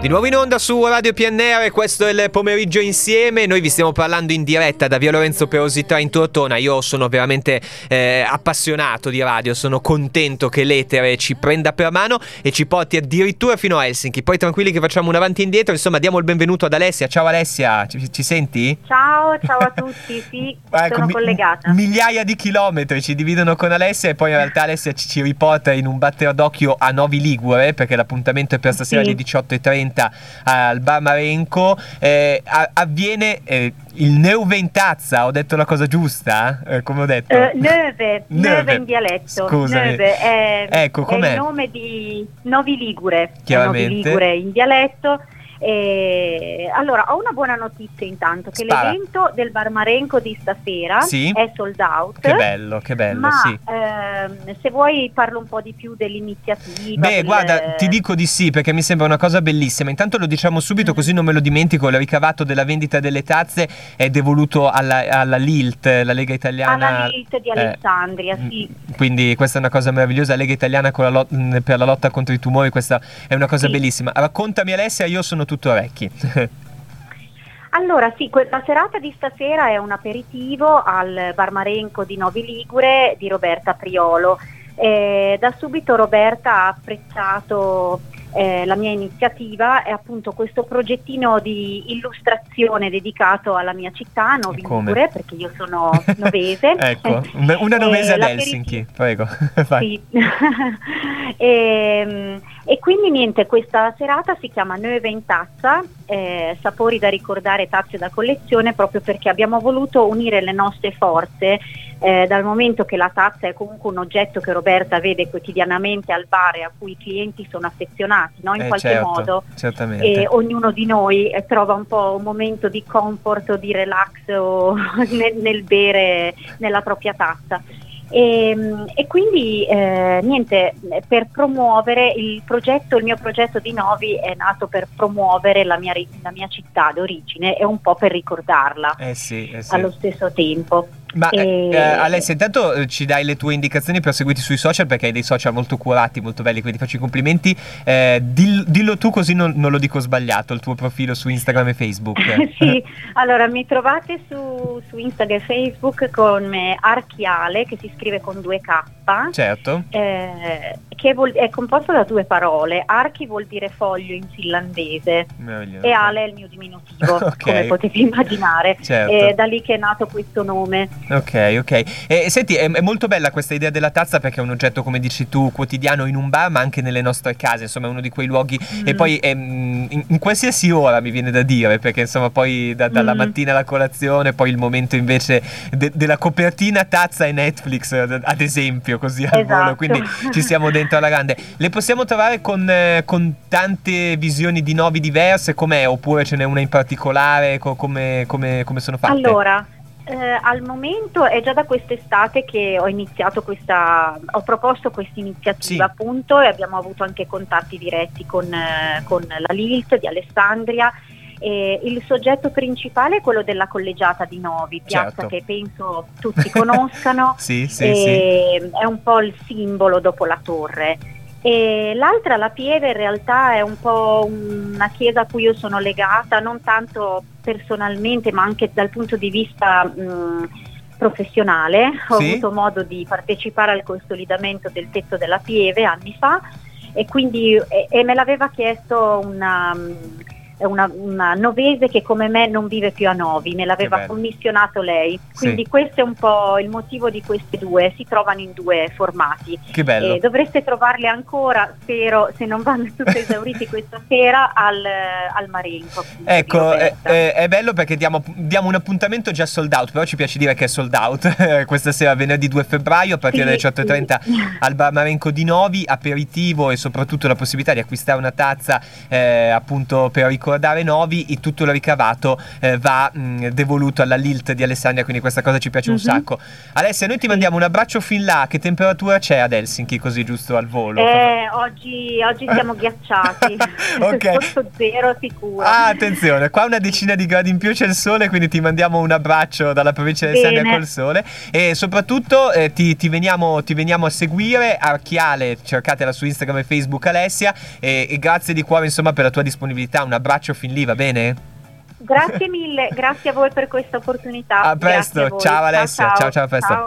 Di nuovo in onda su Radio PNR, questo è il pomeriggio insieme, noi vi stiamo parlando in diretta da via Lorenzo Perosi 3 in Tortona, io sono veramente eh, appassionato di radio, sono contento che l'etere ci prenda per mano e ci porti addirittura fino a Helsinki, poi tranquilli che facciamo un avanti e indietro, insomma diamo il benvenuto ad Alessia, ciao Alessia, ci, ci senti? Ciao, ciao a tutti, sì, ecco, sono mi- collegata. Migliaia di chilometri ci dividono con Alessia e poi in realtà Alessia ci, ci riporta in un battero d'occhio a Novi Ligure perché l'appuntamento è per stasera sì. alle 18.30 al Bar Marenco eh, avviene eh, il Neuventazza, ho detto la cosa giusta? Eh, come ho detto? Uh, Neve, Neve in dialetto. Scusami. Neve è, ecco, è il nome di Novi Ligure. Chiaramente. Novi Ligure in dialetto e allora, ho una buona notizia intanto, che Spara. l'evento del Bar Marenco di stasera sì. è sold out. Che bello, che bello, ma, sì. ehm, se vuoi parlo un po' di più dell'iniziativa. Beh, del... guarda, ti dico di sì perché mi sembra una cosa bellissima. Intanto lo diciamo subito mm. così non me lo dimentico, il ricavato della vendita delle tazze è devoluto alla, alla LILT, la Lega Italiana. Alla LILT di eh, Alessandria, eh, sì. Quindi questa è una cosa meravigliosa, Lega Italiana la lot- per la lotta contro i tumori, questa è una cosa sì. bellissima. Raccontami Alessia, io sono tutto orecchi. Allora sì, la serata di stasera è un aperitivo al Bar Marenco di Novi Ligure di Roberta Priolo. Eh, da subito Roberta ha apprezzato eh, la mia iniziativa è appunto questo progettino di illustrazione dedicato alla mia città, Novi Ligure, perché io sono novese. ecco, una novese ad Helsinki, prego. sì. e, ehm, e, quindi niente, questa serata si chiama Neve in tazza, eh, sapori da ricordare, tazze da collezione, proprio perché abbiamo voluto unire le nostre forze eh, dal momento che la tazza è comunque un oggetto che Roberta vede quotidianamente al bar e a cui i clienti sono affezionati no? in eh, qualche certo, modo e ognuno di noi eh, trova un po' un momento di comfort o di relax o nel, nel bere nella propria tazza. E, ehm, e, quindi eh, niente, per promuovere il progetto, il mio progetto di Novi è nato per promuovere la mia, la mia città d'origine e un po' per ricordarla eh sì, eh sì. allo stesso tempo. Ma e... eh, Alessia, intanto eh, ci dai le tue indicazioni per seguirti sui social perché hai dei social molto curati, molto belli, quindi faccio i complimenti. Eh, dillo, dillo, tu così non, non, lo dico sbagliato, il tuo profilo su Instagram e Facebook. sì, allora mi trovate su, su Instagram e Facebook con Archiale che si scrive con due K. Certo. Eh, che vuol, è composto da due parole. Archi vuol dire foglio in finlandese e Ale è il mio diminutivo, okay. come potete immaginare. Certo. È da lì che è nato questo nome. Ok, ok. E, senti, è, è, molto bella questa idea della tazza perché è un oggetto, come dici tu, quotidiano in un bar, ma anche nelle nostre case. Insomma, è uno di quei luoghi. Mm. E poi è, mm, in, in, qualsiasi ora mi viene da dire, perché insomma, poi da, dalla mm. mattina alla colazione, poi il momento invece de, della copertina tazza e Netflix, ad esempio, così al esatto. volo. Quindi ci siamo dentro alla grande. Le possiamo trovare con, eh, con tante visioni di novi diverse? Com'è? Oppure ce n'è una in particolare? Co- come, come, come sono fatte? Allora, eh, al momento è già da quest'estate che ho iniziato questa, ho proposto questa iniziativa sì. appunto e abbiamo avuto anche contatti diretti con, eh, con la LILT di Alessandria. E il soggetto principale è quello della collegiata di Novi, piazza certo. che penso tutti conoscano, sì, sì, sì. è un po' il simbolo dopo la torre. E l'altra, la Pieve, in realtà è un po' una chiesa a cui io sono legata, non tanto personalmente, ma anche dal punto di vista mh, professionale. Ho sì. avuto modo di partecipare al consolidamento del tetto della Pieve anni fa e quindi e, e me l'aveva chiesto una. Mh, una, una, novese che come me non vive più a Novi, me l'aveva commissionato lei. Quindi sì. questo è un po' il motivo di queste due, si trovano in due formati. Che bello. E dovreste trovarle ancora, spero, se non vanno tutti esauriti questa sera, al, al Marenco. Ecco, è, è, è, bello perché diamo, diamo, un appuntamento già sold out, però ci piace dire che è sold out. Questa sera, venerdì 2 febbraio, a partire sì, dalle 18.30 sì. al Bar Marenco di Novi, aperitivo e soprattutto la possibilità di acquistare una tazza eh, appunto per ricordare ricordare Novi e tutto il ricavato eh, va mh, devoluto alla Lilt di Alessandria, quindi questa cosa ci piace mm-hmm. un mhm. sacco. Alessia, noi ti mandiamo un abbraccio fin là, che temperatura c'è ad Helsinki così giusto al volo? Eh, oggi, oggi siamo ghiacciati, ok. sotto zero sicuro. Ah, attenzione, qua una decina di gradi in più c'è il sole, quindi ti mandiamo un abbraccio dalla provincia di Alessandria col sole e soprattutto eh, ti, ti, veniamo, ti, veniamo, a seguire, Archiale, cercatela su Instagram e Facebook Alessia e, e grazie di cuore insomma per la tua disponibilità, un abbraccio fin lì, va bene? Grazie mille, grazie a voi per questa opportunità. A presto, ciao Alessia, ciao ciao, ciao a presto. Ciao.